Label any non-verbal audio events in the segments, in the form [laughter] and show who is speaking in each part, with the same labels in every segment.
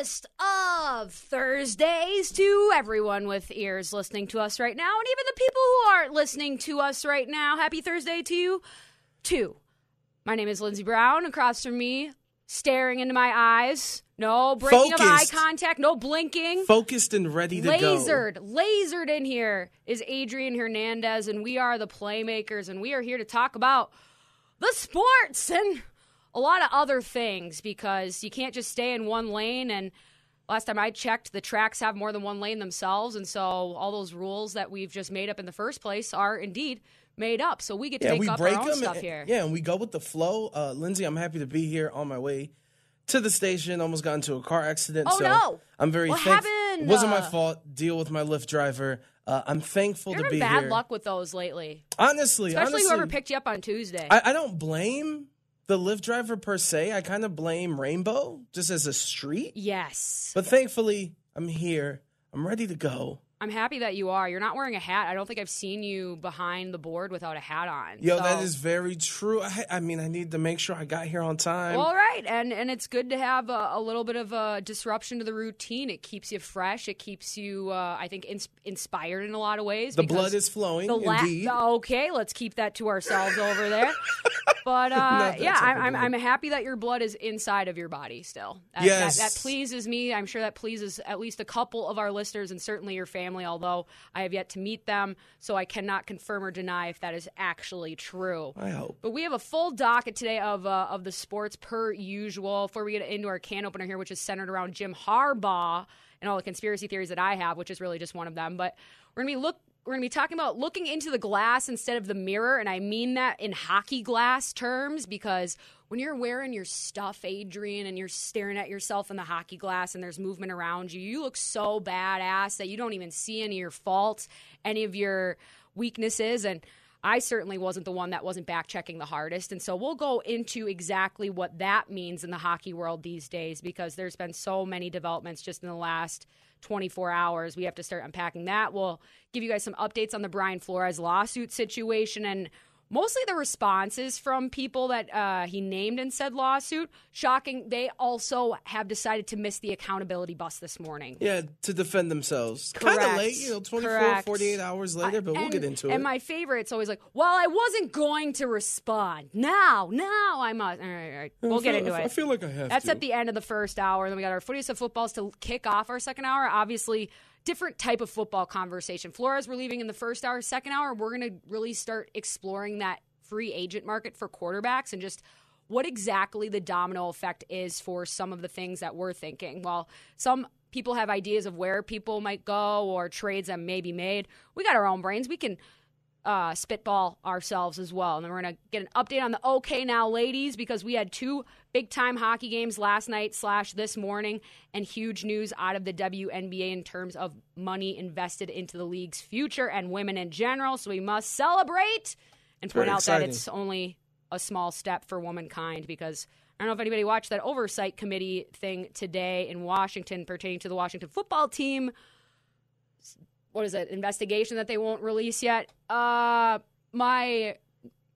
Speaker 1: Happiest of Thursdays to everyone with ears listening to us right now, and even the people who aren't listening to us right now. Happy Thursday to you, too. My name is Lindsay Brown. Across from me, staring into my eyes, no breaking of eye contact, no blinking.
Speaker 2: Focused and ready to go.
Speaker 1: Lasered, lasered in here is Adrian Hernandez, and we are the Playmakers, and we are here to talk about the sports and a lot of other things because you can't just stay in one lane. And last time I checked, the tracks have more than one lane themselves, and so all those rules that we've just made up in the first place are indeed made up. So we get to
Speaker 2: Yeah,
Speaker 1: make up
Speaker 2: break
Speaker 1: our own
Speaker 2: them.
Speaker 1: stuff
Speaker 2: and,
Speaker 1: here.
Speaker 2: Yeah, and we go with the flow. Uh, Lindsay, I'm happy to be here on my way to the station. Almost got into a car accident.
Speaker 1: Oh,
Speaker 2: so
Speaker 1: no.
Speaker 2: I'm very
Speaker 1: What
Speaker 2: thankful.
Speaker 1: happened?
Speaker 2: It wasn't my fault. Deal with my Lyft driver. Uh, I'm thankful
Speaker 1: You're
Speaker 2: to be
Speaker 1: bad
Speaker 2: here.
Speaker 1: luck with those lately,
Speaker 2: Honestly,
Speaker 1: especially
Speaker 2: honestly,
Speaker 1: whoever picked you up on Tuesday.
Speaker 2: I, I don't blame the Lyft driver per se. I kind of blame Rainbow just as a street.
Speaker 1: yes.
Speaker 2: But thankfully, I'm here. I'm ready to go.
Speaker 1: I'm happy that you are. You're not wearing a hat. I don't think I've seen you behind the board without a hat on.
Speaker 2: Yo,
Speaker 1: So-
Speaker 2: that is very true. I, I mean, I need to make sure I got here on time.
Speaker 1: All right, and and it's good to have a, a little bit of a disruption to the routine. It keeps you fresh. It keeps you, uh, I think, ins- inspired in a lot of ways.
Speaker 2: the blood is flowing,
Speaker 1: the la-
Speaker 2: indeed.
Speaker 1: okay, let's keep that to ourselves over there. [laughs] But uh, yeah, I'm, I'm. I'm happy that your blood is inside of your body still. That,
Speaker 2: Yes.
Speaker 1: that, that pleases me. I'm sure that pleases at least a couple of our listeners and certainly your family. Although I have yet to meet them, so I cannot confirm or deny if that is actually true.
Speaker 2: I hope.
Speaker 1: But we have a full docket today of uh, of the sports per usual. Before we get into our can opener here, which is centered around Jim Harbaugh and all the conspiracy theories that I have, which is really just one of them. But we're gonna be look. We're going to be talking about looking into the glass instead of the mirror. And I mean that in hockey glass terms because when you're wearing your stuff, Adrian, and you're staring at yourself in the hockey glass and there's movement around you, you look so badass that you don't even see any of your faults, any of your weaknesses. And I certainly wasn't the one that wasn't back checking the hardest. And so we'll go into exactly what that means in the hockey world these days because there's been so many developments just in the last 24 hours. We have to start unpacking that. We'll give you guys some updates on the Brian Flores lawsuit situation and mostly the responses from people that uh, he named in said lawsuit. Shocking. They also have decided to miss the accountability bus this morning.
Speaker 2: Yeah, to defend themselves. Kind of late, you know, 24,
Speaker 1: Correct.
Speaker 2: 48 hours later, but we'll
Speaker 1: and,
Speaker 2: get into
Speaker 1: and
Speaker 2: it.
Speaker 1: And my favorite favorite's always like, well, I wasn't going to respond. Now, now I must. All right, all right. We'll
Speaker 2: I
Speaker 1: get into
Speaker 2: I
Speaker 1: it.
Speaker 2: I feel like I have
Speaker 1: That's
Speaker 2: to.
Speaker 1: at the end of the first hour. And then we got our footies of footballs to kick off our second hour. Obviously, different type of football conversation. Flores, we're leaving in the first hour. Second hour, we're going to really start exploring that free agent market for quarterbacks and just what exactly the domino effect is for some of the things that we're thinking. While some people have ideas of where people might go or trades that may be made, we got our own brains. We can uh, spitball ourselves as well. And then we're going to get an update on the OK Now ladies because we had two big time hockey games last night slash this morning and huge news out of the WNBA in terms of money invested into the league's future and women in general. So we must celebrate and point out
Speaker 2: exciting.
Speaker 1: that it's only a small step for womankind because I don't know if anybody watched that oversight committee thing today in Washington pertaining to the Washington football team what is it investigation that they won't release yet. Uh my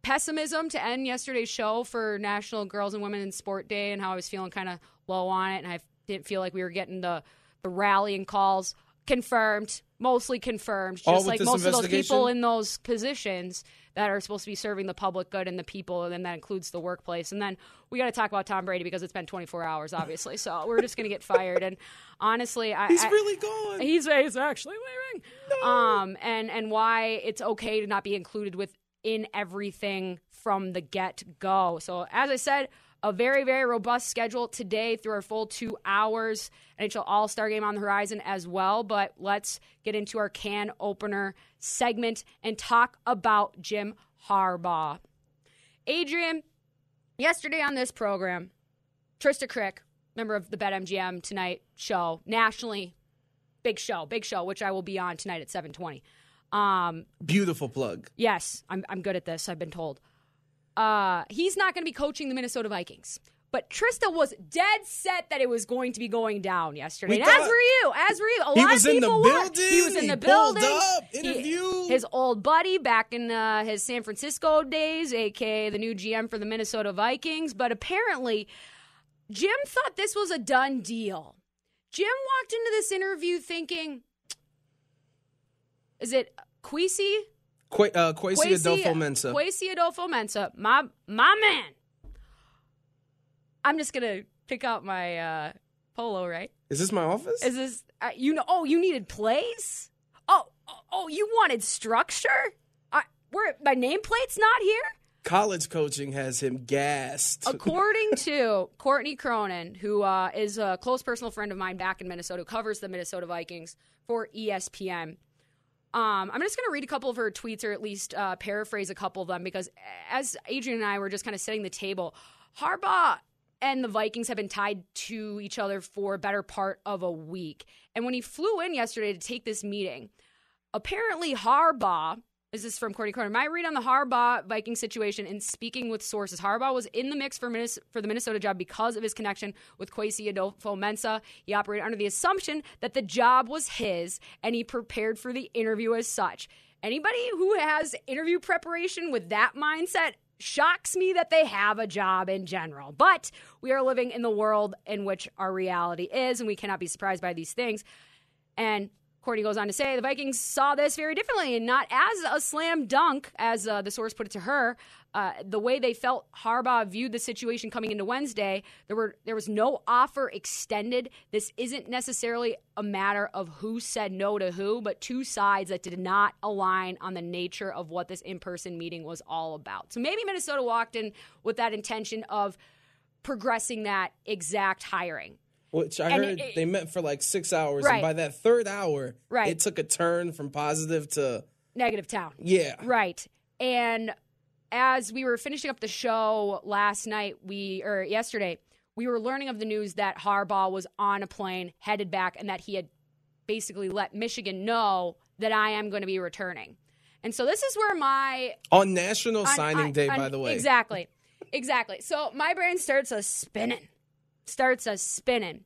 Speaker 1: pessimism to end yesterday's show for national girls and women in sport day and how i was feeling kind of low on it and i didn't feel like we were getting the the rallying calls confirmed, mostly confirmed, just
Speaker 2: All
Speaker 1: like most of those people in those positions that are supposed to be serving the public good and the people, and then that includes the workplace. And then we got to talk about Tom Brady because it's been 24 hours, obviously. So we're just going to get fired. And honestly, I,
Speaker 2: He's
Speaker 1: I-
Speaker 2: really gone.
Speaker 1: He's, he's actually leaving. Um, and and why it's okay to not be included with in everything from the get go. So as I said, a very very robust schedule today through our full two hours. NHL All Star Game on the horizon as well. But let's get into our can opener segment and talk about Jim Harbaugh. Adrian, yesterday on this program, Trista Crick, member of the BetMGM Tonight show, nationally big show, big show, which I will be on tonight at 720. Um,
Speaker 2: Beautiful plug.
Speaker 1: yes, I'm, I'm good at this, I've been told. Uh, he's not going to be coaching the Minnesota Vikings. But Trista was dead set that it was going to be going down yesterday. As were you, as were you. A lot of people were. He was in the building.
Speaker 2: up,
Speaker 1: He- his old buddy back in uh, his San Francisco days, aka the new GM for the Minnesota Vikings. But apparently, Jim thought this was a done deal. Jim walked into this interview thinking, "Is it Quisi?
Speaker 2: Qu- uh, Adofo-Mensah.
Speaker 1: Kwesi Adofo-Mensah, my my man." I'm just gonna pick out my uh, polo, right?
Speaker 2: Is this my office?
Speaker 1: Is this uh, you know? Oh, you needed plays. Oh, oh, oh, you wanted structure. I, where my nameplate's not here.
Speaker 2: College coaching has him gassed.
Speaker 1: According [laughs] to Courtney Cronin, who uh, is a close personal friend of mine back in Minnesota, who covers the Minnesota Vikings for ESPN. Um, I'm just going to read a couple of her tweets, or at least uh, paraphrase a couple of them, because as Adrian and I were just kind of setting the table, Harbaugh and the Vikings have been tied to each other for a better part of a week. And when he flew in yesterday to take this meeting, apparently Harbaugh. This is from Courtney Cronin. My read on the Harbaugh Viking situation in speaking with sources. Harbaugh was in the mix for, Minnes- for the Minnesota job because of his connection with Kwesi Adofo-Mensah. He operated under the assumption that the job was his, and he prepared for the interview as such. Anybody who has interview preparation with that mindset shocks me that they have a job in general. But we are living in the world in which our reality is, and we cannot be surprised by these things. And Courtney goes on to say the Vikings saw this very differently and not as a slam dunk, as uh, the source put it to her. Uh, the way they felt Harbaugh viewed the situation coming into Wednesday, there were there was no offer extended. This isn't necessarily a matter of who said no to who, but two sides that did not align on the nature of what this in person meeting was all about. So maybe Minnesota walked in with that intention of progressing that exact hiring.
Speaker 2: Which I
Speaker 1: And
Speaker 2: heard
Speaker 1: it-
Speaker 2: they met for like six hours,
Speaker 1: Right.
Speaker 2: and by that third hour,
Speaker 1: Right.
Speaker 2: it took a turn from positive to
Speaker 1: Negative town.
Speaker 2: yeah.
Speaker 1: Right. And as we were finishing up the show last night, we or yesterday, we were learning of the news that Harbaugh was on a plane headed back and that he had basically let Michigan know that I am going to be returning. And so this is where my
Speaker 2: On National
Speaker 1: on-
Speaker 2: Signing
Speaker 1: on-
Speaker 2: Day,
Speaker 1: on-
Speaker 2: by the way.
Speaker 1: Exactly. Exactly. So my brain starts a spinning. Starts a spinning.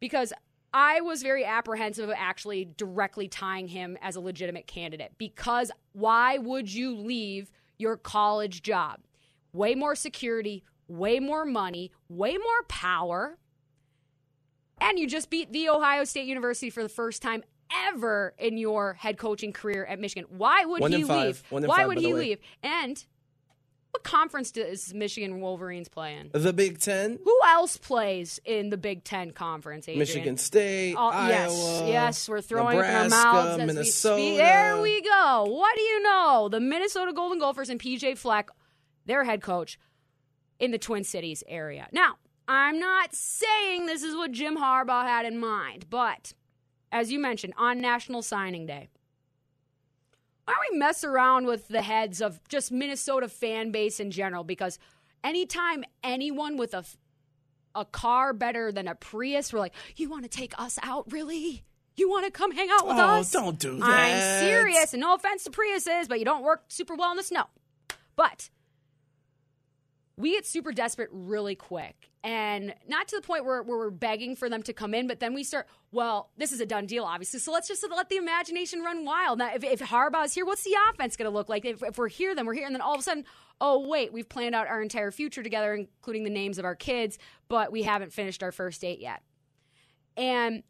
Speaker 1: Because I was very apprehensive of actually directly tying him as a legitimate candidate. Because why would you leave your college job? Way more security, way more money, way more power. And you just beat the Ohio State University for the first time ever in your head coaching career at Michigan. Why would
Speaker 2: One
Speaker 1: he leave?
Speaker 2: One
Speaker 1: Why
Speaker 2: five,
Speaker 1: would he leave? And what conference does Michigan Wolverines play in?
Speaker 2: The Big Ten,
Speaker 1: Who else plays in the Big Ten conference? Adrian?
Speaker 2: Michigan State,
Speaker 1: Oh,
Speaker 2: Iowa.
Speaker 1: yes, yes, we're throwing
Speaker 2: Nebraska,
Speaker 1: up in our mouths as
Speaker 2: Minnesota.
Speaker 1: we. There we go. What do you know? The Minnesota Golden Gophers and PJ Fleck, their head coach, in the Twin Cities area. Now, I'm not saying this is what Jim Harbaugh had in mind, but as you mentioned, on National Signing Day, why don't we mess around with the heads of just Minnesota fan base in general? Because anytime anyone with a a car better than a Prius, we're like, you want to take us out, really? You want to come hang out with
Speaker 2: Oh,
Speaker 1: us?
Speaker 2: don't do that.
Speaker 1: I'm serious, and no offense to Priuses, but you don't work super well in the snow. But we get super desperate really quick. And not to the point where, where we're begging for them to come in, but then we start, well, this is a done deal, obviously. So let's just let the imagination run wild. Now, if, if Harbaugh's here, what's the offense going to look like? If, if we're here, then we're here. And then all of a sudden, oh, wait, we've planned out our entire future together, including the names of our kids, but we haven't finished our first date yet. And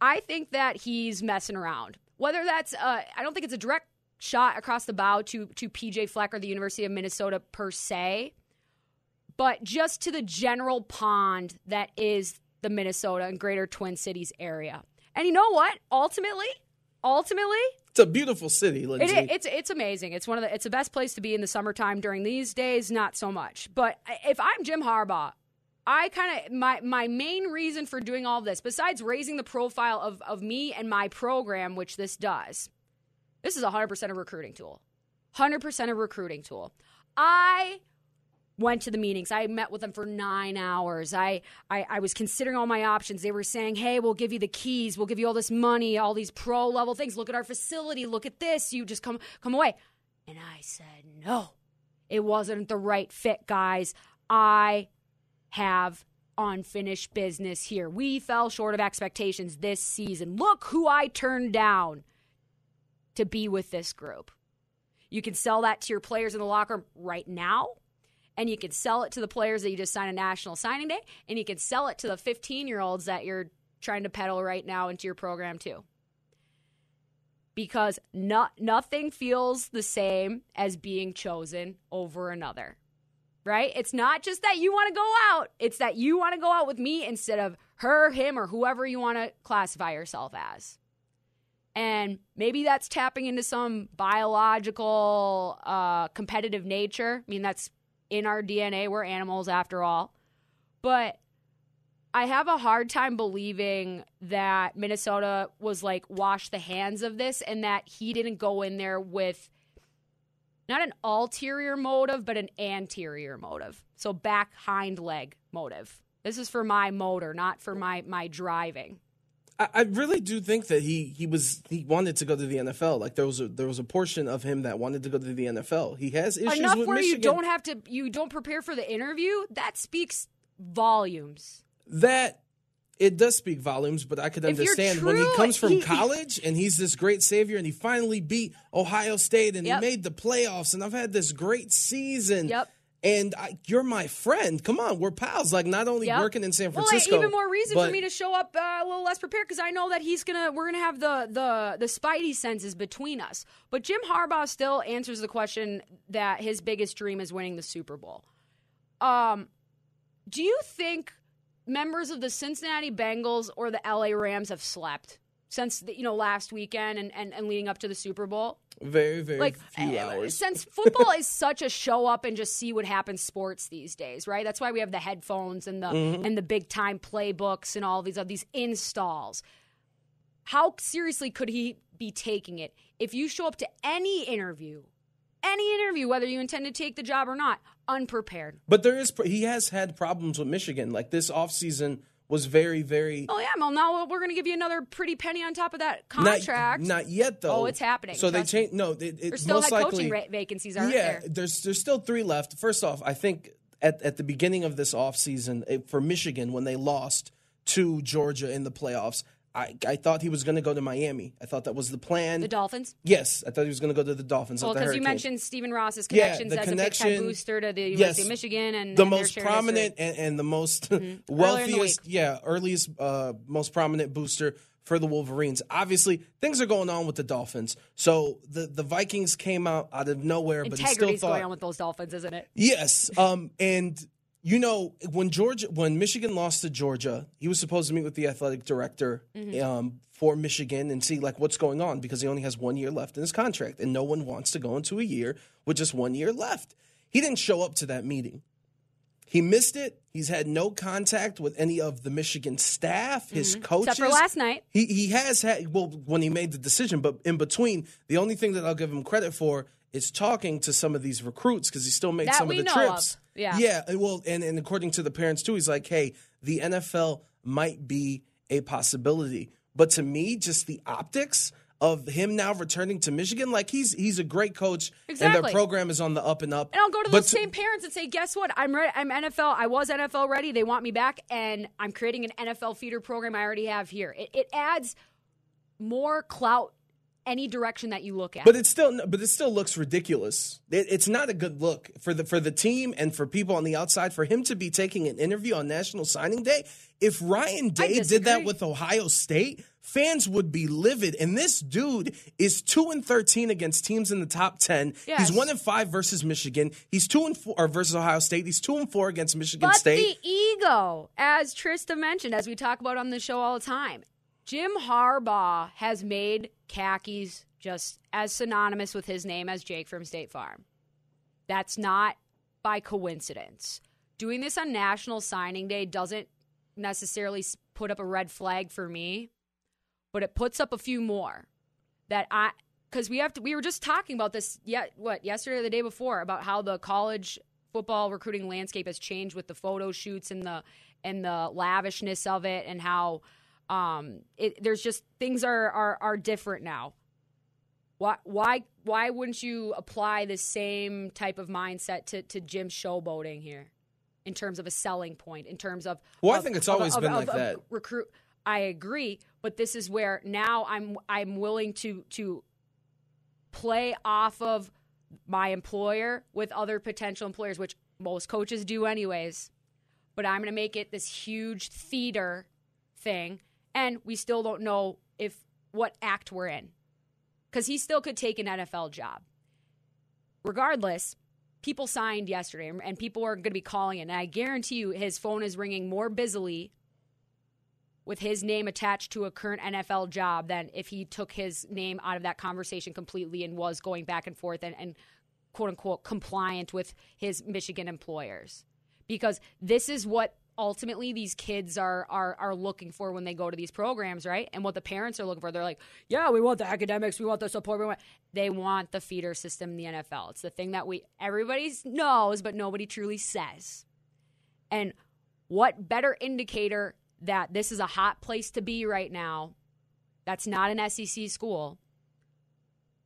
Speaker 1: I think that he's messing around. Whether that's, uh, I don't think it's a direct shot across the bow to to PJ Fleck or the University of Minnesota per se, but just to the general pond that is the Minnesota and Greater Twin Cities area. And you know what? Ultimately, ultimately,
Speaker 2: It's a beautiful city, Lindsay.
Speaker 1: it, it's it's amazing. It's one of the it's the best place to be in the summertime. During these days, not so much. But if I'm Jim Harbaugh, I kind of my my main reason for doing all this, besides raising the profile of of me and my program, which this does, this is 100 percent a recruiting tool, 100 percent a recruiting tool. I went to the meetings. I met with them for nine hours. I, I I was considering all my options. They were saying, "Hey, we'll give you the keys. We'll give you all this money, all these pro level things. Look at our facility. Look at this. You just come come away." And I said, "No, it wasn't the right fit, guys. I have unfinished business here. We fell short of expectations this season. Look who I turned down to be with this group." You can sell that to your players in the locker room right now and you can sell it to the players that you just signed a national signing day, and you can sell it to the 15 year olds that you're trying to peddle right now into your program too. Because no, nothing feels the same as being chosen over another, right? It's not just that you want to go out, it's that you want to go out with me instead of her, him, or whoever you want to classify yourself as. And maybe that's tapping into some biological uh, competitive nature. I mean, that's in our DNA. We're animals after all. But I have a hard time believing that Minnesota was like, wash the hands of this and that he didn't go in there with not an ulterior motive, but an anterior motive. So back hind leg motive. This is for my motor, not for my my driving.
Speaker 2: I, I really do think that he he was he wanted to go to the NFL. Like there was a there was a portion of him that wanted to go to the NFL. He has issues
Speaker 1: Enough
Speaker 2: with
Speaker 1: where
Speaker 2: Michigan.
Speaker 1: you don't have to you don't prepare for the interview. That speaks volumes.
Speaker 2: that it does speak volumes, but I could understand when he comes from
Speaker 1: he-
Speaker 2: college and he's this great savior and he finally beat Ohio State and
Speaker 1: Yep.
Speaker 2: he made the playoffs and I've had this great season.
Speaker 1: Yep.
Speaker 2: And I, you're my friend. Come on, we're pals. Like not only
Speaker 1: Yep.
Speaker 2: working in San
Speaker 1: Well,
Speaker 2: Francisco.
Speaker 1: even more reason
Speaker 2: but
Speaker 1: for me to show up uh, a little less prepared because I know that he's gonna. We're gonna have the the the spidey senses between us. But Jim Harbaugh still answers the question that his biggest dream is winning the Super Bowl. Um, do you think members of the Cincinnati Bengals or the LA Rams have slept since the, you know last weekend and, and, and leading up to the Super Bowl?
Speaker 2: Very very
Speaker 1: like
Speaker 2: few
Speaker 1: uh,
Speaker 2: hours.
Speaker 1: since football is such a show up and just see what happens sports these days right that's why we have the headphones and the
Speaker 2: Mm-hmm.
Speaker 1: and the big time playbooks and all these of these installs how seriously could he be taking it if you show up to any interview any interview whether you intend to take the job or not unprepared
Speaker 2: But there is he has had problems with Michigan. Like this offseason was very very
Speaker 1: oh yeah well now we're going to give you another pretty penny on top of that
Speaker 2: not,
Speaker 1: contract
Speaker 2: not yet though.
Speaker 1: Oh, it's happening.
Speaker 2: So they changed. No, it, it
Speaker 1: there's still
Speaker 2: most likely,
Speaker 1: coaching vacancies aren't
Speaker 2: yeah,
Speaker 1: there
Speaker 2: there's there's still three left. First off, I think at at the beginning of this offseason for Michigan when they lost to Georgia in the playoffs, I I thought he was going to go to Miami. I thought that was the plan.
Speaker 1: the dolphins
Speaker 2: yes, I thought he was going to go to the Dolphins.
Speaker 1: Well, because you mentioned Stephen Ross's
Speaker 2: Yeah,
Speaker 1: connections
Speaker 2: the
Speaker 1: as a big time booster to the
Speaker 2: yes,
Speaker 1: University of Michigan and
Speaker 2: the
Speaker 1: and
Speaker 2: most prominent and, and the most
Speaker 1: the
Speaker 2: wealthiest,
Speaker 1: week.
Speaker 2: yeah, earliest, uh, most prominent booster for the Wolverines. Obviously, things are going on with the Dolphins. So the the Vikings came out out of nowhere, but he still
Speaker 1: Integrity's
Speaker 2: thought
Speaker 1: going on with those Dolphins, isn't it?
Speaker 2: Yes. Um, and you know when Georgia, when Michigan lost to Georgia, he was supposed to meet with the athletic director um, for Michigan and see like what's going on because he only has one year left in his contract, and no one wants to go into a year with just one year left. He didn't show up to that meeting. He missed it. He's had no contact with any of the Michigan staff, his coaches.
Speaker 1: Except for last night.
Speaker 2: He he has had well when he made the decision, but in between, the only thing that I'll give him credit for is talking to some of these recruits because he still made
Speaker 1: That
Speaker 2: some of the trips.
Speaker 1: of. Yeah.
Speaker 2: yeah. and Well, and and according to the parents too, he's like, hey, the NFL might be a possibility, but to me, just the optics of him now returning to Michigan, like he's he's a great coach, and their program is on the up and up.
Speaker 1: And I'll go to those same parents and say, guess what? I'm ready. I'm NFL. I was NFL ready. They want me back, and I'm creating an NFL feeder program I already have here. It, it adds more clout any direction that you look at.
Speaker 2: But it still, but it still looks ridiculous. It, it's not a good look for the for the team and for people on the outside. For him to be taking an interview on National Signing Day, if Ryan Day did that with Ohio State, fans would be livid. And this dude is two and thirteen against teams in the top ten.
Speaker 1: Yes.
Speaker 2: He's one and five versus Michigan. He's two and four or versus Ohio State. He's two and four against Michigan
Speaker 1: But
Speaker 2: State.
Speaker 1: the ego, as Trista mentioned, as we talk about on the show all the time, Jim Harbaugh has made khakis just as synonymous with his name as Jake from State Farm. That's not by coincidence. Doing this on National Signing Day doesn't necessarily put up a red flag for me, but it puts up a few more that I because we have to. We were just talking about this. Yet what yesterday or the day before about how the college football recruiting landscape has changed with the photo shoots and the and the lavishness of it, and how um, it, there's just things are, are are different now. Why why why wouldn't you apply the same type of mindset to to Jim showboating here? In terms of a selling point, in terms of
Speaker 2: Well, I think it's always
Speaker 1: of-
Speaker 2: been
Speaker 1: of-
Speaker 2: like
Speaker 1: of
Speaker 2: that.
Speaker 1: Recruit, I agree, but this is where now I'm I'm willing to to play off of my employer with other potential employers, which most coaches do anyways. But I'm going to make it this huge theater thing, and we still don't know if what act we're in, because he still could take an NFL job. Regardless, people signed yesterday, and- people are going to be calling in. And I guarantee you, his phone is ringing more busily with his name attached to a current NFL job than if he took his name out of that conversation completely and was going back and forth and, and quote unquote compliant with his Michigan employers. Because this is what ultimately these kids are are are looking for when they go to these programs, right? And what the parents are looking for. They're like, Yeah, we want the academics, we want the support, we want they want the feeder system in the NFL. It's the thing that we everybody knows, but nobody truly says. And what better indicator that this is a hot place to be right now that's not an SEC school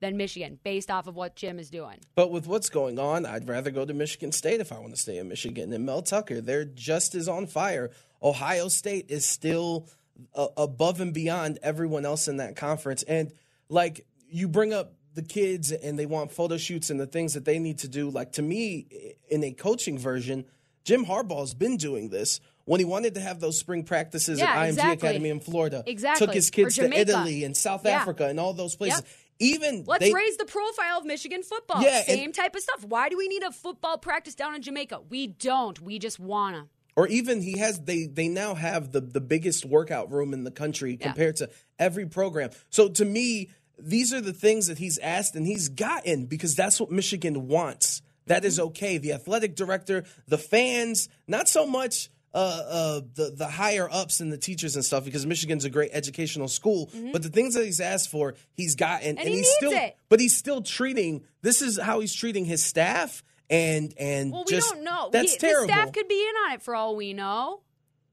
Speaker 1: than Michigan, based off of what Jim is doing?
Speaker 2: But with what's going on, I'd rather go to Michigan State if I want to stay in Michigan. And Mel Tucker, they're just as on fire. Ohio State is still uh, above and beyond everyone else in that conference. And like you bring up the kids and they want photo shoots and the things that they need to do. Like to me, in a coaching version, Jim Harbaugh's been doing this. When he wanted to have those spring practices
Speaker 1: Yeah,
Speaker 2: at IMG
Speaker 1: exactly.
Speaker 2: Academy in Florida,
Speaker 1: Exactly.
Speaker 2: took his kids to Italy and South
Speaker 1: Yeah.
Speaker 2: Africa and all those places.
Speaker 1: Yep.
Speaker 2: Even
Speaker 1: Let's
Speaker 2: they,
Speaker 1: raise the profile of Michigan football.
Speaker 2: Yeah, and-
Speaker 1: Same type of stuff. Why do we need a football practice down in Jamaica? We don't. We just wanna.
Speaker 2: or even he has they they now have the the biggest workout room in the country compared to every program. So to me, these are the things that he's asked and he's gotten because that's what Michigan wants. That is mm-hmm. okay. The athletic director, the fans, not so much uh, uh, the the higher ups and the teachers and stuff because Michigan's a great educational school. But the things that he's asked for, he's gotten,
Speaker 1: And he
Speaker 2: he's still,
Speaker 1: it.
Speaker 2: but he's still treating. This is how he's treating his staff, and and
Speaker 1: Well, we
Speaker 2: just
Speaker 1: don't know.
Speaker 2: that's
Speaker 1: We-
Speaker 2: terrible.
Speaker 1: The staff could be in on it for all we know.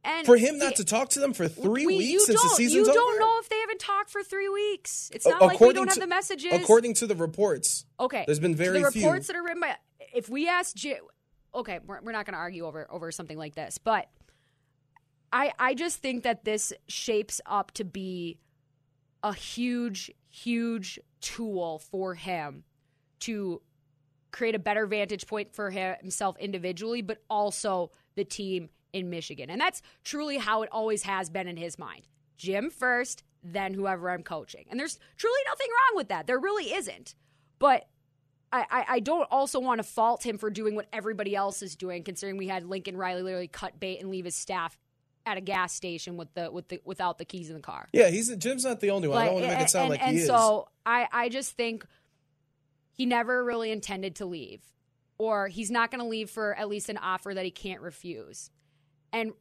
Speaker 1: And
Speaker 2: for him not to talk to them for three
Speaker 1: we-
Speaker 2: weeks since the season's
Speaker 1: You
Speaker 2: over.
Speaker 1: don't know if they haven't talked for three weeks. It's not like we don't have
Speaker 2: to,
Speaker 1: the messages.
Speaker 2: According to the reports,
Speaker 1: Okay.
Speaker 2: there's been very
Speaker 1: the
Speaker 2: few.
Speaker 1: reports that are written by. If we ask, okay, we're, we're not going to argue over over something like this, but I I just think that this shapes up to be a huge huge tool for him to create a better vantage point for himself individually, but also the team in Michigan. And that's truly how it always has been in his mind. Jim first, then whoever I'm coaching. And there's truly nothing wrong with that. There really isn't. But I, I, don't also want to fault him for doing what everybody else is doing, considering we had Lincoln Riley literally cut bait and leave his staff at a gas station with the with the without the keys in the car.
Speaker 2: yeah, he's Jim's not the only one. I don't want to make it sound
Speaker 1: and,
Speaker 2: like
Speaker 1: and
Speaker 2: he is.
Speaker 1: so I, I just think he never really intended to leave, or he's not going to leave for at least an offer that he can't refuse. And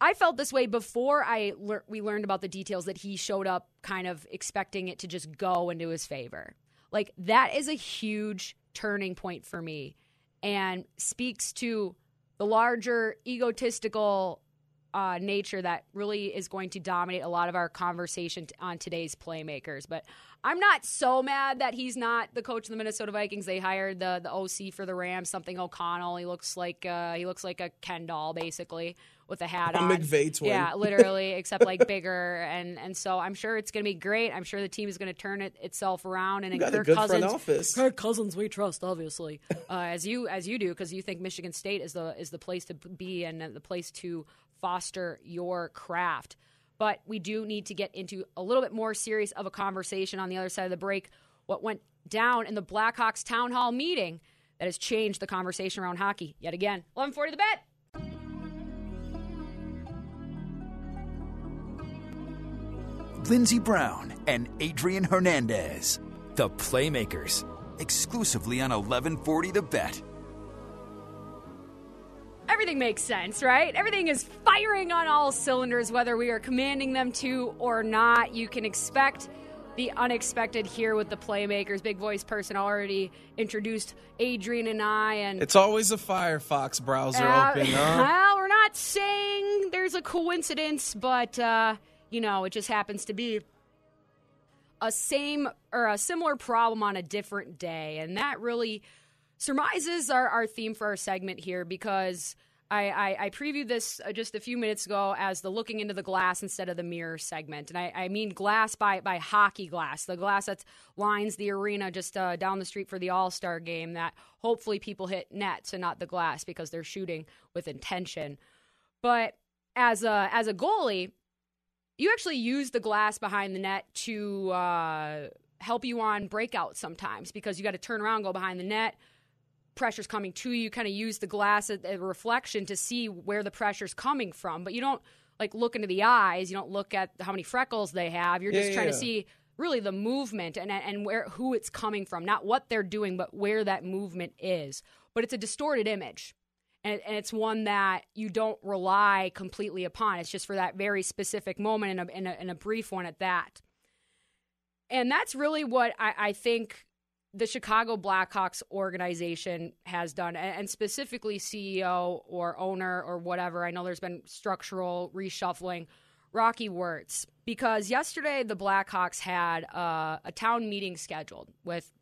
Speaker 1: I felt this way before I lear- we learned about the details that he showed up kind of expecting it to just go into his favor. Like that is a huge turning point for me and speaks to the larger egotistical uh, nature that really is going to dominate a lot of our conversation t- on today's playmakers. But I'm not so mad that he's not the coach of the Minnesota Vikings. They hired the the OC for the Rams, something O'Connell. He looks like uh, he looks like a Ken doll basically with a hat on.
Speaker 2: McVay twin.
Speaker 1: Yeah, literally, [laughs] except like bigger. And and so I'm sure it's going to be great. I'm sure the team is going to turn it itself around. And in
Speaker 2: got a
Speaker 1: Kirk
Speaker 2: good front
Speaker 1: Cousins,
Speaker 2: office.
Speaker 1: Kirk Cousins, we trust, obviously, [laughs] uh, as you as you do, because you think Michigan State is the is the place to be and the place to foster your craft. But we do need to get into a little bit more serious of a conversation on the other side of the break. What went down in the Blackhawks town hall meeting that has changed the conversation around hockey yet again. 1140 the bet.
Speaker 3: Lindsey Brown and Adrian Hernandez. The Playmakers. Exclusively on 1140 The Bet.
Speaker 1: Everything makes sense, right? Everything is firing on all cylinders, whether we are commanding them to or not. You can expect the unexpected here with the playmakers. Big voice person already introduced Adrian and I, and
Speaker 2: It's always a Firefox browser
Speaker 1: Uh,
Speaker 2: open, huh? [laughs]
Speaker 1: Well, we're not saying there's a coincidence, but uh, you know, it just happens to be a same or a similar problem on a different day, and that really surmises our, our theme for our segment here because. I, I, I previewed this uh, just a few minutes ago as the looking into the glass instead of the mirror segment. And I, I mean glass by, by hockey glass, the glass that lines the arena just uh, down the street for the All Star game that hopefully people hit nets and not the glass because they're shooting with intention. But as a, as a goalie, you actually use the glass behind the net to uh, help you on breakouts sometimes because you got to turn around, go behind the net pressure's coming to you. You kind of use the glass as a reflection to see where the pressure's coming from, but you don't like look into the eyes. You don't look at how many freckles they have. You're just
Speaker 2: Yeah,
Speaker 1: trying to see really the movement and and where who it's coming from, not what they're doing, but where that movement is. But it's a distorted image. And, and it's one that you don't rely completely upon. It's just for that very specific moment and a, and a, and a brief one at that. And that's really what I, I think the Chicago Blackhawks organization has done, and specifically CEO or owner or whatever. I know there's been structural reshuffling. Rocky Wirtz, because yesterday the Blackhawks had uh, a town meeting scheduled with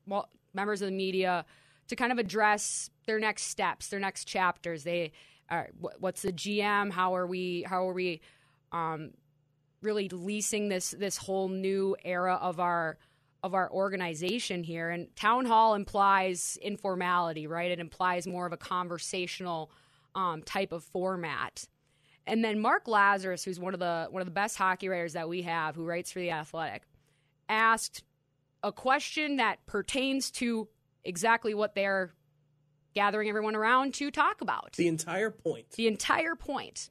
Speaker 1: members of the media to kind of address their next steps, their next chapters. They are what's the GM? How are we? How are we? Um, really leasing this this whole new era of our of our organization here and town hall implies informality right it implies more of a conversational um, type of format and then mark Lazerus who's one of the one of the best hockey writers that we have who writes for the athletic asked a question that pertains to exactly what they're gathering everyone around to talk about
Speaker 2: The entire point.
Speaker 1: the entire point.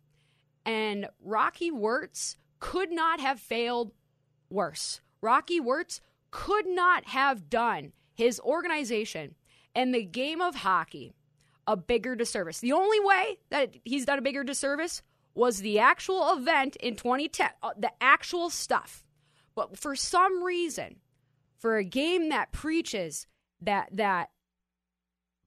Speaker 1: And Rocky Wirtz could not have failed worse. Rocky Wirtz could not have done his organization and the game of hockey a bigger disservice. The only way that he's done a bigger disservice was the actual event in 2010, uh, the actual stuff. But for some reason, for a game that preaches that that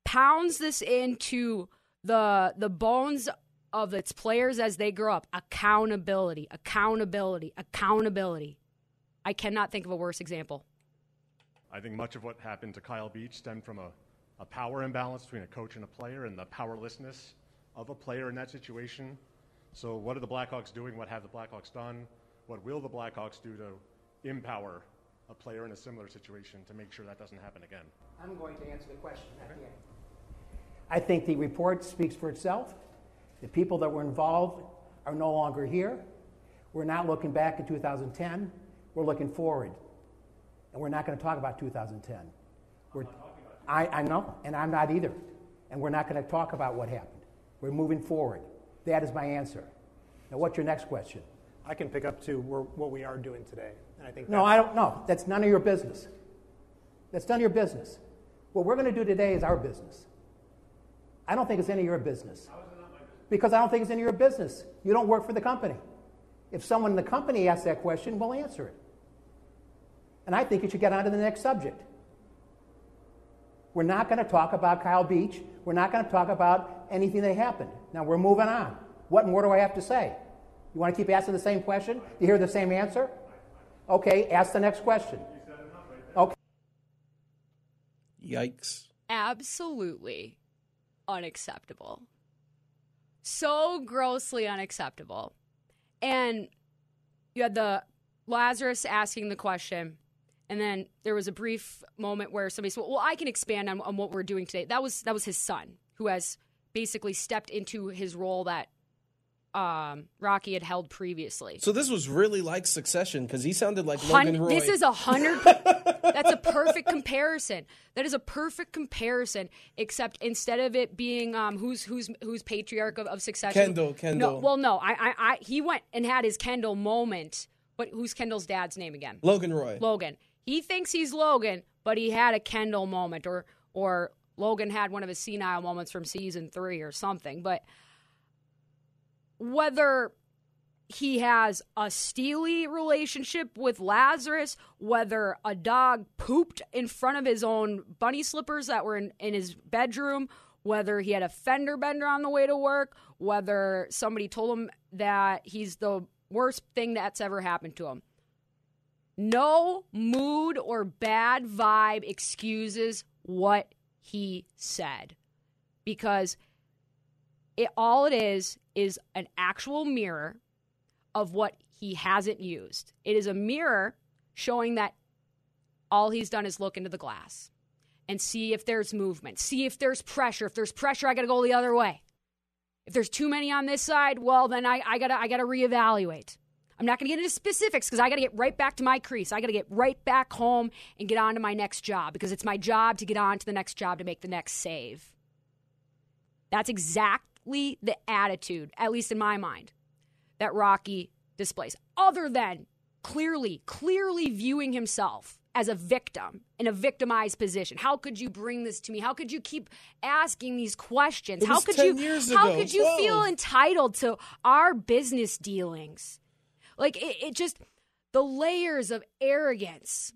Speaker 1: pounds this into the the bones of its players as they grow up. Accountability, accountability, accountability. I cannot think of a worse example.
Speaker 4: I think much of what happened to Kyle Beach stemmed from a, a power imbalance between a coach and a player and the powerlessness of a player in that situation. So, what are the Blackhawks doing? What have the Blackhawks done? What will the Blackhawks do to empower a player in a similar situation to make sure that doesn't happen again?
Speaker 5: I'm going to answer the question at the end. I think the report speaks for itself. The people that were involved are no longer here. We're not looking back at 2010. We're looking forward. And we're not going to talk about 2010. We're, I, I know, and I'm not either. And we're not going to talk about what happened. We're moving forward. That is my answer. Now, what's your next question?
Speaker 6: I can pick up to where, what we are doing today. And I think
Speaker 5: No, I don't know. That's none of your business. That's none of your business. What we're going to do today is our business. I don't think it's any of your business. Because I don't think it's any of your business. You don't work for the company. If someone in the company asks that question, we'll answer it. And I think you should get on to the next subject. We're not going to talk about Kyle Beach. We're not going to talk about anything that happened. Now we're moving on. What more do I have to say? You want to keep asking the same question? You hear the same answer? Okay, ask the next question. Okay.
Speaker 2: Yikes.
Speaker 1: Absolutely unacceptable. So grossly unacceptable. And you had the Lazerus asking the question, and then there was a brief moment where somebody said, "Well, I can expand on, on what we're doing today." That was that was his son, who has basically stepped into his role that um, Rocky had held previously.
Speaker 2: So this was really like Succession because he sounded like Logan Roy.
Speaker 1: This is a hundred. [laughs] that's a perfect comparison. That is a perfect comparison. Except instead of it being um, who's who's who's patriarch of, of succession.
Speaker 2: Kendall, Kendall.
Speaker 1: No, well, no. I, I, I, he went and had his Kendall moment. But who's Kendall's dad's name again?
Speaker 2: Logan Roy.
Speaker 1: Logan. He thinks he's Logan, but he had a Kendall moment, or or Logan had one of his senile moments from season three or something. But whether he has a steely relationship with Lazerus, whether a dog pooped in front of his own bunny slippers that were in, in his bedroom, whether he had a fender bender on the way to work, whether somebody told him that he's the worst thing that's ever happened to him. No mood or bad vibe excuses what he said because it all it is is an actual mirror of what he hasn't used. It is a mirror showing that all he's done is look into the glass and see if there's movement, see if there's pressure. If there's pressure, I got to go the other way. If there's too many on this side, well, then I, I gotta I gotta reevaluate. I'm not gonna get into specifics because I gotta get right back to my crease. I gotta get right back home and get on to my next job because it's my job to get on to the next job to make the next save. That's exactly the attitude, at least in my mind, that Rocky displays. Other than clearly, clearly viewing himself as a victim in a victimized position. How could you bring this to me? How could you keep asking these questions? How could
Speaker 2: 10
Speaker 1: you how
Speaker 2: ago,
Speaker 1: could you
Speaker 2: 12.
Speaker 1: feel entitled to our business dealings? Like it, it just the layers of arrogance.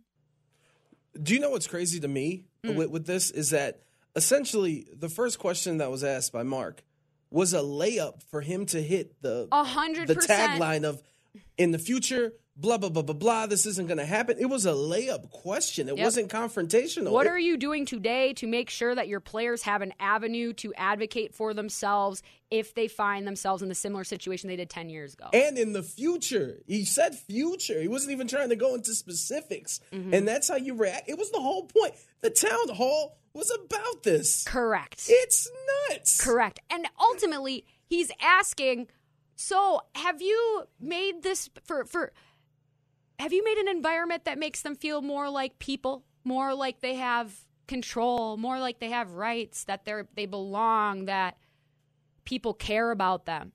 Speaker 2: Do you know what's crazy to me
Speaker 1: Mm.
Speaker 2: with, with this is that essentially the first question that was asked by Mark was a layup for him to hit the
Speaker 1: A hundred
Speaker 2: the
Speaker 1: percent.
Speaker 2: tagline of in the future blah blah blah blah blah this isn't going to happen. It was a layup question. It
Speaker 1: Yep.
Speaker 2: wasn't confrontational.
Speaker 1: What
Speaker 2: It-
Speaker 1: are you doing today to make sure that your players have an avenue to advocate for themselves if they find themselves in the similar situation they did 10 years ago?
Speaker 2: and in the future, he said future. He wasn't even trying to go into specifics,
Speaker 1: Mm-hmm.
Speaker 2: and that's how you react. It was the whole point. The town hall was about this.
Speaker 1: Correct.
Speaker 2: It's nuts.
Speaker 1: Correct. And ultimately, he's asking, so have you made this for for have you made an environment that makes them feel more like people, more like they have control, more like they have rights, that they're they belong, that people care about them?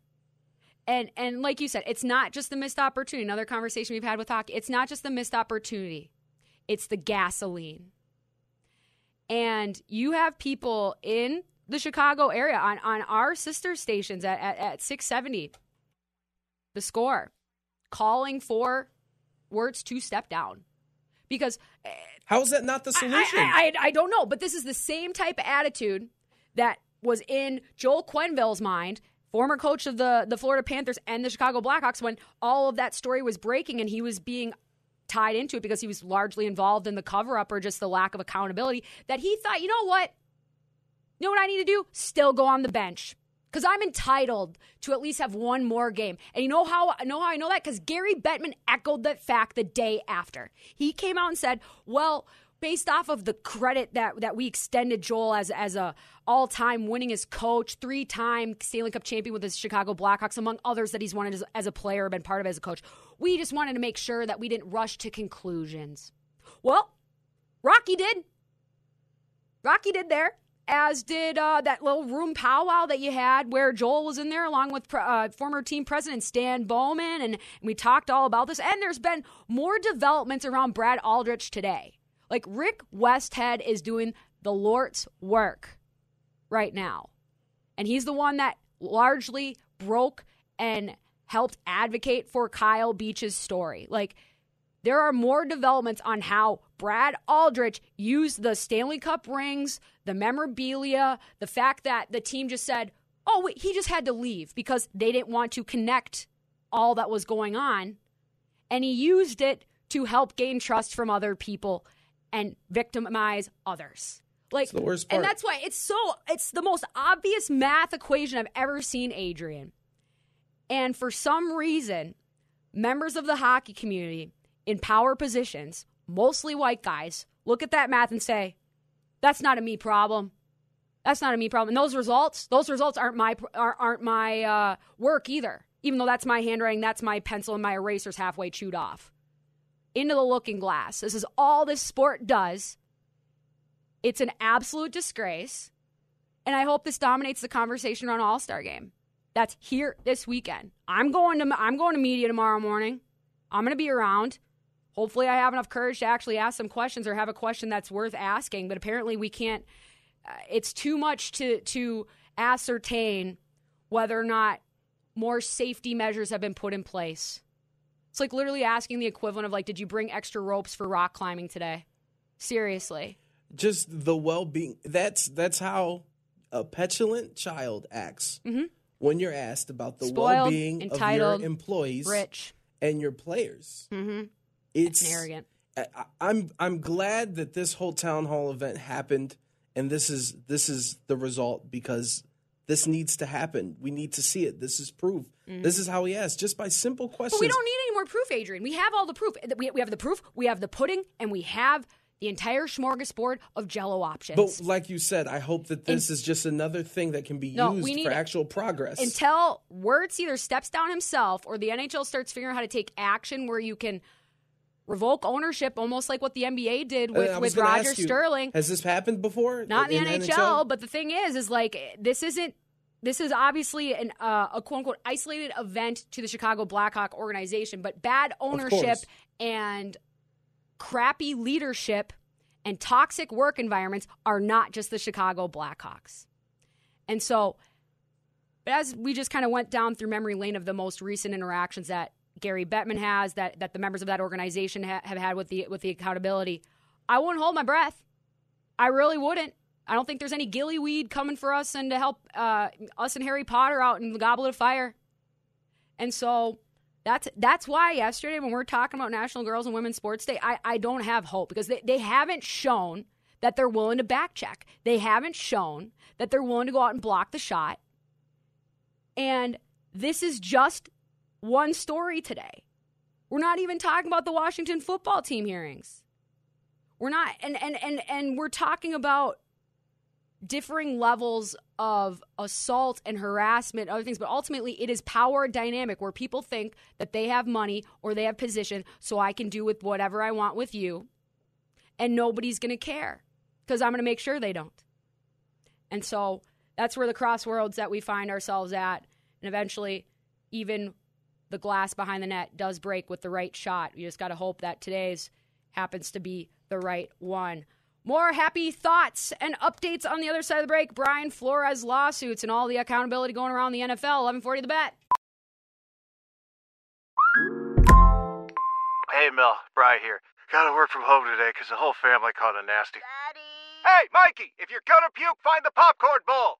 Speaker 1: And and like you said, it's not just the missed opportunity. Another conversation we've had with hockey, it's not just the missed opportunity. It's the gasoline. And you have people in the Chicago area on, on our sister stations at, at, at 670, the score, calling for Wirtz to step down. Because eh,
Speaker 2: How is that not the
Speaker 1: I,
Speaker 2: solution?
Speaker 1: I, I, I don't know, but this is the same type of attitude that was in Joel Quenville's mind, former coach of the, the Florida Panthers and the Chicago Blackhawks, when all of that story was breaking and he was being tied into it because he was largely involved in the cover up or just the lack of accountability, that he thought, you know what? You know what I need to do? Still go on the bench. Because I'm entitled to at least have one more game. And you know how know how I know that? Because Gary Bettman echoed that fact the day after. He came out and said, Well, based off of the credit that, that we extended Joel as as a all-time winningest coach, three-time Stanley Cup champion with the Chicago Blackhawks, among others that he's wanted as, as a player, been part of as a coach. We just wanted to make sure that we didn't rush to conclusions. Well, Rocky did. Rocky did there, as did uh, that little room powwow that you had where Joel was in there along with uh, former team president Stan Bowman, and we talked all about this. And there's been more developments around Brad Aldrich today. Like Rick Westhead is doing the Lord's work right now, and he's the one that largely broke and helped advocate for Kyle Beach's story. Like there are more developments on how Brad Aldrich used the Stanley Cup rings, the memorabilia, the fact that the team just said, oh, wait, he just had to leave because they didn't want to connect all that was going on. And he used it to help gain trust from other people and victimize others. Like
Speaker 2: the worst
Speaker 1: And that's why it's so it's the most obvious math equation I've ever seen, Adrian. And for some reason, members of the hockey community in power positions, mostly white guys, look at that math and say, that's not a me problem. That's not a me problem. And those results, those results aren't my aren't, my uh, work either. Even though that's my handwriting, that's my pencil, and my eraser's halfway chewed off. Into the looking glass. This is all this sport does. It's an absolute disgrace, and I hope this dominates the conversation around All Star Game. That's here this weekend. I'm going to I'm going to media tomorrow morning. I'm going to be around. Hopefully, I have enough courage to actually ask some questions or have a question that's worth asking. But apparently, we can't. Uh, it's too much to to ascertain whether or not more safety measures have been put in place. It's like literally asking the equivalent of like, did you bring extra ropes for rock climbing today? Seriously.
Speaker 2: Just the well-being. That's that's how a petulant child acts when you're asked about the
Speaker 1: Mm-hmm. Spoiled,
Speaker 2: well-being of your employees
Speaker 1: Rich.
Speaker 2: and your players.
Speaker 1: Mm-hmm.
Speaker 2: It's
Speaker 1: And arrogant.
Speaker 2: I, I'm I'm glad that this whole town hall event happened, and this is this is the result because this needs to happen. We need to see it. This is proof. This is how he asked, just by simple questions.
Speaker 1: Mm-hmm. But we don't need any more proof, Adrian. We have all the proof. We, we have the proof, we have the pudding, and we have the entire smorgasbord of jello options.
Speaker 2: But like you said, I hope that this is just another thing that can be
Speaker 1: No,
Speaker 2: used for actual progress.
Speaker 1: until Wirtz either steps down himself or the NHL starts figuring out how to take action where you can revoke ownership, almost like what the NBA did
Speaker 2: Uh,
Speaker 1: with, with Roger
Speaker 2: you,
Speaker 1: Sterling.
Speaker 2: Has this happened before?
Speaker 1: Not in the NHL, but the thing is, is like this isn't. This is obviously an, uh, a quote unquote isolated event to the Chicago Blackhawk organization, but bad ownership and crappy leadership and toxic work environments are not just the Chicago Blackhawks. And so, as we just kind of went down through memory lane of the most recent interactions that Gary Bettman has, that that the members of that organization ha- have had with the with the accountability, I wouldn't hold my breath. I really wouldn't. I don't think there's any gillyweed coming for us and to help uh, us and Harry Potter out in the Goblet of Fire. And so that's that's why yesterday when we're talking about National Girls and Women's Sports Day, I, I don't have hope because they, they haven't shown that they're willing to back check. They haven't shown that they're willing to go out and block the shot. And this is just one story today. We're not even talking about the Washington football team hearings. We're not and and and and we're talking about differing levels of assault and harassment, other things, but ultimately it is power dynamic where people think that they have money or they have position, so I can do with whatever I want with you, and nobody's going to care because I'm going to make sure they don't. And so that's where the crossroads that we find ourselves at, and eventually, even the glass behind the net does break with the right shot. You just got to hope that today's happens to be the right one. More happy thoughts and updates on the other side of the break. Brian Flores lawsuits and all the accountability going around the NFL. 1140 the bet.
Speaker 7: Hey, Mel, Brian here. Gotta work from home today because the whole family caught a nasty. Daddy! Hey, Mikey, if you're gonna puke, find the popcorn bowl!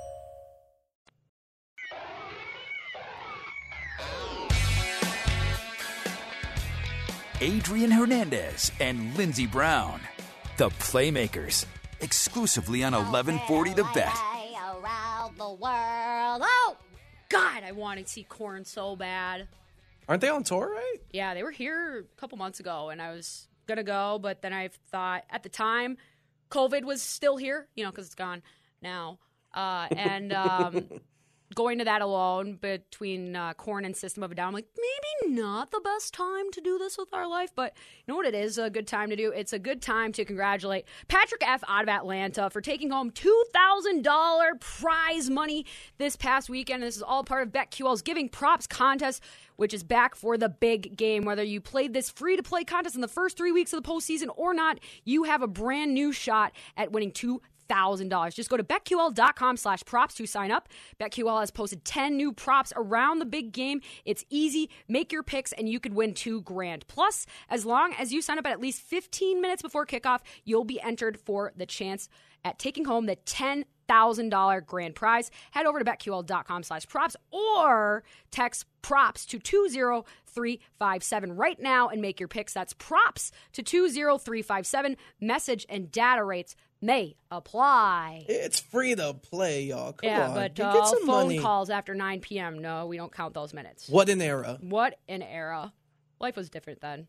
Speaker 3: Adrian Hernandez and Lindsey Brown. The Playmakers, exclusively on 1140 The Bet.
Speaker 1: Around the world. Oh, God, I want to see Korn so bad.
Speaker 2: Aren't they on tour, right?
Speaker 1: Yeah, they were here a couple months ago, and I was gonna go, but then I thought at the time, COVID was still here, you know, because it's gone now, uh, and um, [laughs] going to that alone between uh, Korn and System of a Down, I'm like maybe not the best time to do this with our life, but you know what? It is a good time to do. It's a good time to congratulate Patrick F. out of Atlanta for taking home two thousand dollar prize money this past weekend. This is all part of BetQL's Giving Props contest which is back for the big game. Whether you played this free to play contest in the first three weeks of the postseason or not, you have a brand new shot at winning two thousand dollars. Just go to betql.com slash props to sign up. BetQL has posted 10 new props around the big game. It's easy. Make your picks and you could win two grand. Plus, as long as you sign up at at least 15 minutes before kickoff, you'll be entered for the chance at taking home the 10 thousand dollar grand prize. Head over to betql.com slash props or text props to 20357 right now and make your picks. That's props to 20357. Message and data rates may apply.
Speaker 2: It's free to play, y'all. Come
Speaker 1: yeah,
Speaker 2: on.
Speaker 1: but
Speaker 2: Get
Speaker 1: uh,
Speaker 2: some
Speaker 1: phone
Speaker 2: money.
Speaker 1: calls after 9 p.m. No, we don't count those minutes.
Speaker 2: What an era.
Speaker 1: What an era. Life was different then.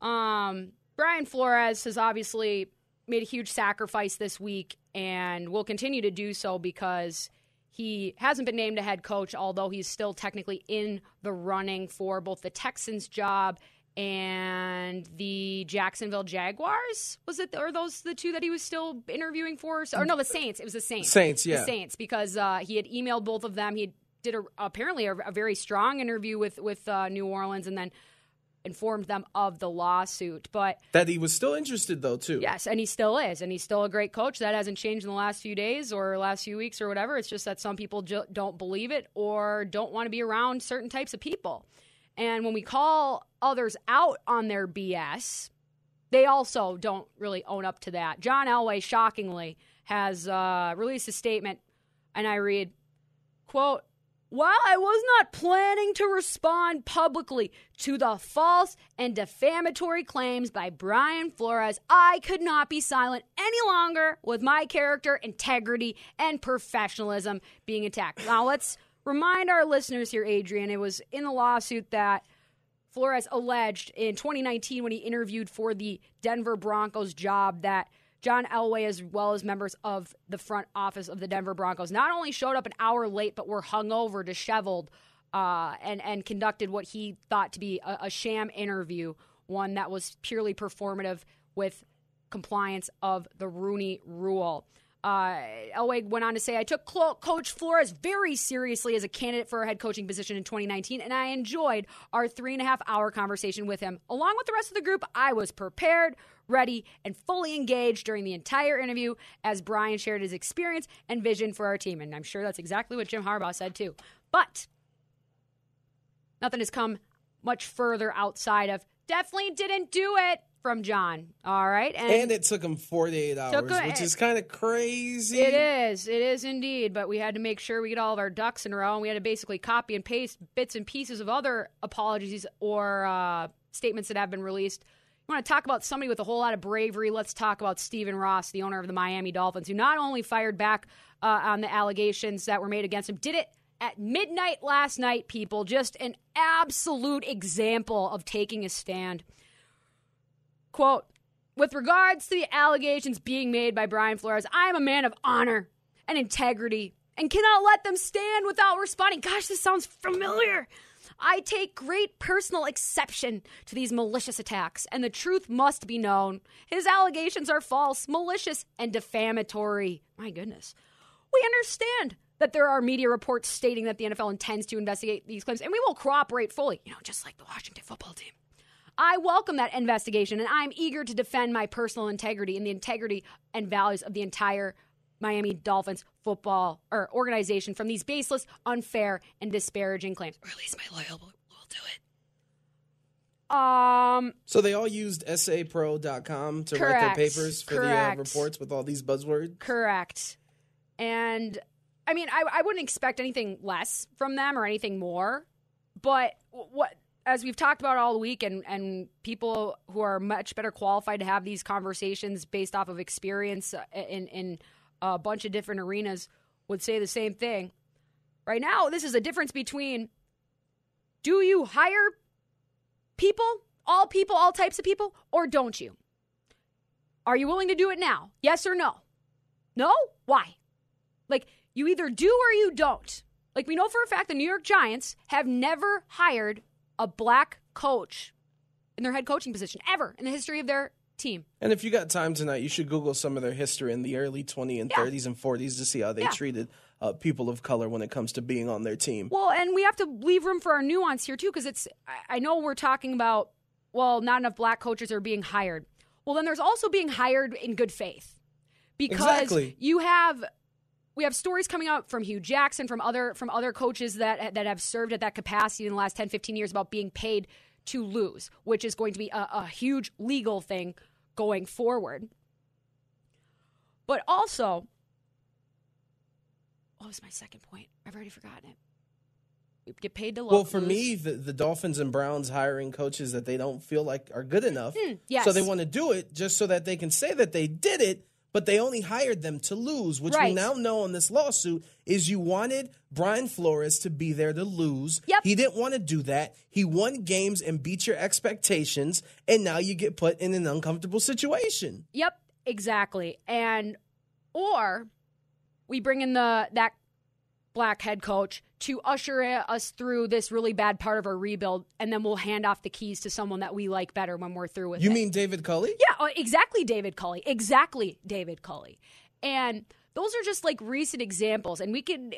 Speaker 1: Um, Brian Flores has obviously made a huge sacrifice this week and will continue to do so because he hasn't been named a head coach, although he's still technically in the running for both the Texans job and the Jacksonville Jaguars. Was it, or those the two that he was still interviewing for? Or no, the Saints. It was the Saints.
Speaker 2: Saints, yeah.
Speaker 1: The Saints, because uh, he had emailed both of them. He did a, apparently a, a very strong interview with with uh, New Orleans, and then informed them of the lawsuit. But
Speaker 2: That he was still interested, though, too.
Speaker 1: yes, and he still is, and he's still a great coach. That hasn't changed in the last few days or last few weeks or whatever. It's just that some people ju- don't believe it or don't want to be around certain types of people. And when we call others out on their BS, they also don't really own up to that. John Elway, shockingly, has uh, released a statement, and I read, quote, while I was not planning to respond publicly to the false and defamatory claims by Brian Flores, I could not be silent any longer with my character, integrity, and professionalism being attacked. Now, let's remind our listeners here, Adrian, it was in the lawsuit that Flores alleged in 2019 when he interviewed for the Denver Broncos job that John Elway, as well as members of the front office of the Denver Broncos, not only showed up an hour late, but were hungover, disheveled, uh, and and conducted what he thought to be a, a sham interview, one that was purely performative with compliance of the Rooney Rule. Uh, Elway went on to say, I took Coach Flores very seriously as a candidate for a head coaching position in 2019, and I enjoyed our three and a half hour conversation with him. Along with the rest of the group, I was prepared, ready, and fully engaged during the entire interview as Brian shared his experience and vision for our team. And I'm sure that's exactly what Jim Harbaugh said too. But nothing has come much further outside of definitely didn't do it from John. All right.
Speaker 2: And it took him 48 hours,
Speaker 1: a-
Speaker 2: which is kind of crazy.
Speaker 1: It is. It is indeed. But we had to make sure we get all of our ducks in a row. And we had to basically copy and paste bits and pieces of other apologies or uh, statements that have been released. You want to talk about somebody with a whole lot of bravery? Let's talk about Stephen Ross, the owner of the Miami Dolphins, who not only fired back uh, on the allegations that were made against him, did it at midnight last night, people. Just an absolute example of taking a stand. Quote, with regards to the allegations being made by Brian Flores, I am a man of honor and integrity and cannot let them stand without responding. Gosh, this sounds familiar. I take great personal exception to these malicious attacks, and the truth must be known. His allegations are false, malicious, and defamatory. My goodness. We understand that there are media reports stating that the NFL intends to investigate these claims, and we will cooperate fully, you know, just like the Washington football team. I welcome that investigation, and I'm eager to defend my personal integrity and the integrity and values of the entire Miami Dolphins football or organization from these baseless, unfair, and disparaging claims. Or at least my loyal will, will do it. Um,
Speaker 2: So they all used sapro.com to write their papers for the uh, reports with all these buzzwords.
Speaker 1: Correct. And I mean, I, I wouldn't expect anything less from them or anything more. But what as we've talked about all week, and, and people who are much better qualified to have these conversations based off of experience uh, in, in a bunch of different arenas would say the same thing. Right now, this is a difference between do you hire people, all people, all types of people, or don't you? Are you willing to do it now? Yes or no? No? Why? Like, you either do or you don't. Like, we know for a fact the New York Giants have never hired a black coach in their head coaching position ever in the history of their team.
Speaker 2: And if you got time tonight, you should Google some of their history in the early 20s and
Speaker 1: Yeah.
Speaker 2: 30s and 40s to see how they
Speaker 1: Yeah.
Speaker 2: treated uh, people of color when it comes to being on their team.
Speaker 1: Well, and we have to leave room for our nuance here too, because it's. I- know we're talking about well, not enough black coaches are being hired. Well, then there's also being hired in good faith, because
Speaker 2: Exactly.
Speaker 1: you have. We have stories coming out from Hue Jackson, from other from other coaches that that have served at that capacity in the last 10, 15 years about being paid to lose, which is going to be a, a huge legal thing going forward. But also, what was my second point? I've already forgotten it. Get paid to lo-
Speaker 2: Well, for
Speaker 1: lose.
Speaker 2: me, the, the Dolphins and Browns hiring coaches that they don't feel like are good enough.
Speaker 1: Hmm, yes.
Speaker 2: So they want to do it just so that they can say that they did it, but they only hired them to lose, which we now know in this lawsuit is you wanted Brian Flores to be there to lose.
Speaker 1: Yep.
Speaker 2: He didn't want to do that. He won games and beat your expectations, and now you get put in an uncomfortable situation.
Speaker 1: Yep, exactly. And or we bring in the that black head coach to usher us through this really bad part of our rebuild, and then we'll hand off the keys to someone that we like better when we're through with
Speaker 2: You
Speaker 1: it.
Speaker 2: You mean David Culley?
Speaker 1: Yeah, uh, exactly, David Culley. Exactly, David Culley. And those are just like recent examples. And we can,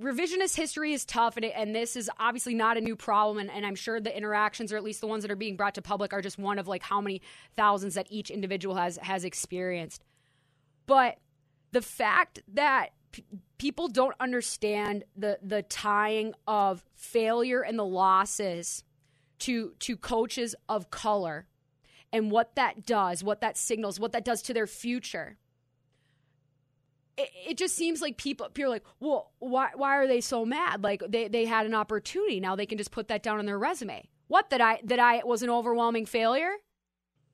Speaker 1: revisionist history is tough, and, it, and this is obviously not a new problem. And, and I'm sure the interactions, or at least the ones that are being brought to public, are just one of like how many thousands that each individual has has experienced. But the fact that people don't understand the the tying of failure and the losses to to coaches of color and what that does, what that signals, what that does to their future. It, it just seems like people people are like, well, why why are they so mad? Like they, they had an opportunity. Now they can just put that down on their resume. What that I that I was an overwhelming failure?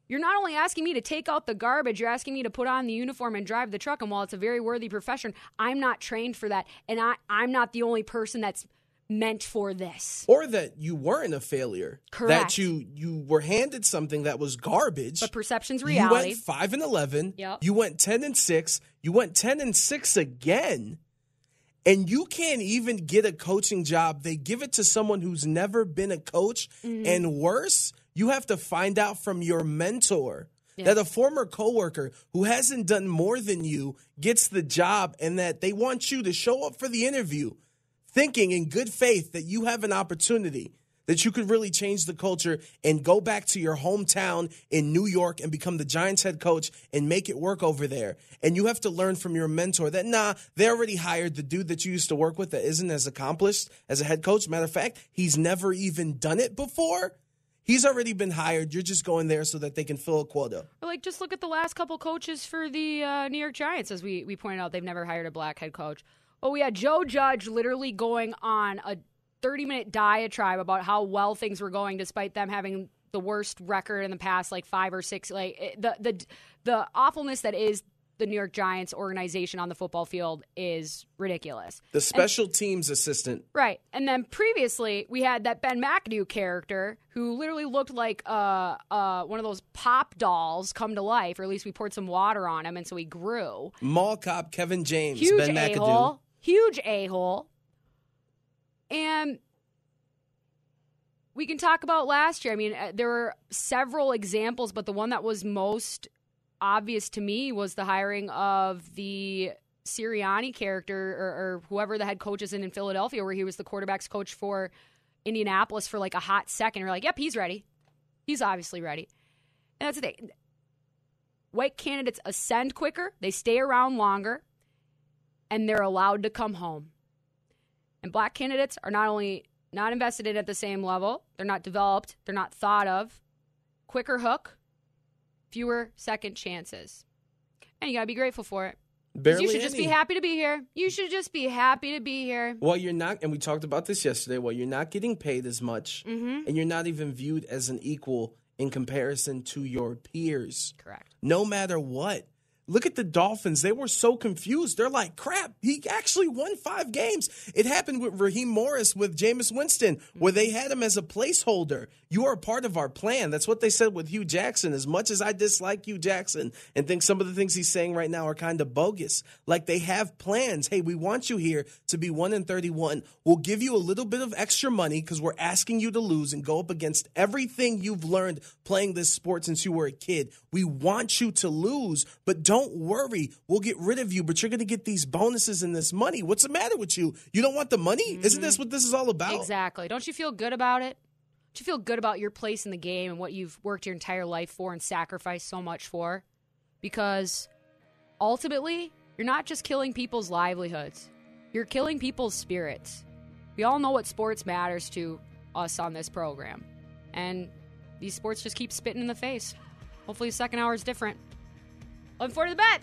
Speaker 1: You're not only asking me to take out the garbage, you're asking me to put on the uniform and drive the truck. And while it's a very worthy profession, I'm not trained for that. And I, I'm not the only person that's meant for this.
Speaker 2: Or that you weren't a failure.
Speaker 1: Correct.
Speaker 2: That you you were handed something that was garbage.
Speaker 1: But perception's reality You
Speaker 2: went five and eleven.
Speaker 1: Yep.
Speaker 2: You went ten and six. You went ten and six again. And you can't even get a coaching job. They give it to someone who's never been a coach.
Speaker 1: Mm-hmm.
Speaker 2: And worse, you have to find out from your mentor that a former coworker who hasn't done more than you gets the job and that they want you to show up for the interview thinking in good faith that you have an opportunity that you could really change the culture and go back to your hometown in New York and become the Giants head coach and make it work over there. And you have to learn from your mentor that, nah, they already hired the dude that you used to work with that isn't as accomplished as a head coach. Matter of fact, he's never even done it before. He's already been hired. You're just going there so that they can fill a quota.
Speaker 1: Like just look at the last couple coaches for the uh, New York Giants. As we we pointed out, they've never hired a black head coach. Well, we had Joe Judge literally going on a 30 minute diatribe about how well things were going, despite them having the worst record in the past like five or six. Like it- the the the awfulness that is the New York Giants organization on the football field is ridiculous.
Speaker 2: The special teams assistant
Speaker 1: Right. And then previously, we had that Ben McAdoo character who literally looked like uh, uh, one of those pop dolls come to life, or at least we poured some water on him, and so he grew.
Speaker 2: mall cop Kevin James,
Speaker 1: Huge
Speaker 2: Ben
Speaker 1: a
Speaker 2: McAdoo.
Speaker 1: Huge a hole. And we can talk about last year. I mean, uh, there were several examples, but the one that was most obvious to me was the hiring of the Sirianni character or, or whoever the head coach is in in Philadelphia, where he was the quarterback's coach for Indianapolis for like a hot second. We're like, yep, he's ready. He's obviously ready. And that's the thing. White candidates ascend quicker, they stay around longer, and they're allowed to come home. And black candidates are not only not invested in at the same level, they're not developed, they're not thought of. Quicker hook, fewer second chances. And you got to be grateful for it.
Speaker 2: Barely
Speaker 1: you should just be happy to be here. You should just be happy to be here.
Speaker 2: Well, you're not, and we talked about this yesterday. Well, you're not getting paid as much,
Speaker 1: Mhm.
Speaker 2: and you're not even viewed as an equal in comparison to your peers.
Speaker 1: Correct.
Speaker 2: No matter what. Look at the Dolphins. They were so confused. They're like, crap, he actually won five games. It happened with Raheem Morris with Jameis Winston, where they had him as a placeholder. You are a part of our plan. That's what they said with Hue Jackson. As much as I dislike Hue Jackson and think some of the things he's saying right now are kind of bogus, like they have plans. Hey, we want you here to be 1 in 31. We'll give you a little bit of extra money because we're asking you to lose and go up against everything you've learned playing this sport since you were a kid. We want you to lose, but don't worry. We'll get rid of you, but you're going to get these bonuses and this money. What's the matter with you? You don't want the money? Isn't this mm-hmm. what this is all about?
Speaker 1: Exactly. Don't you feel good about it? Don't you feel good about your place in the game and what you've worked your entire life for and sacrificed so much for? Because ultimately, you're not just killing people's livelihoods, you're killing people's spirits. We all know what sports matters to us on this program. And these sports just keep spitting in the face. Hopefully, the second hour is different. Forward to the bet.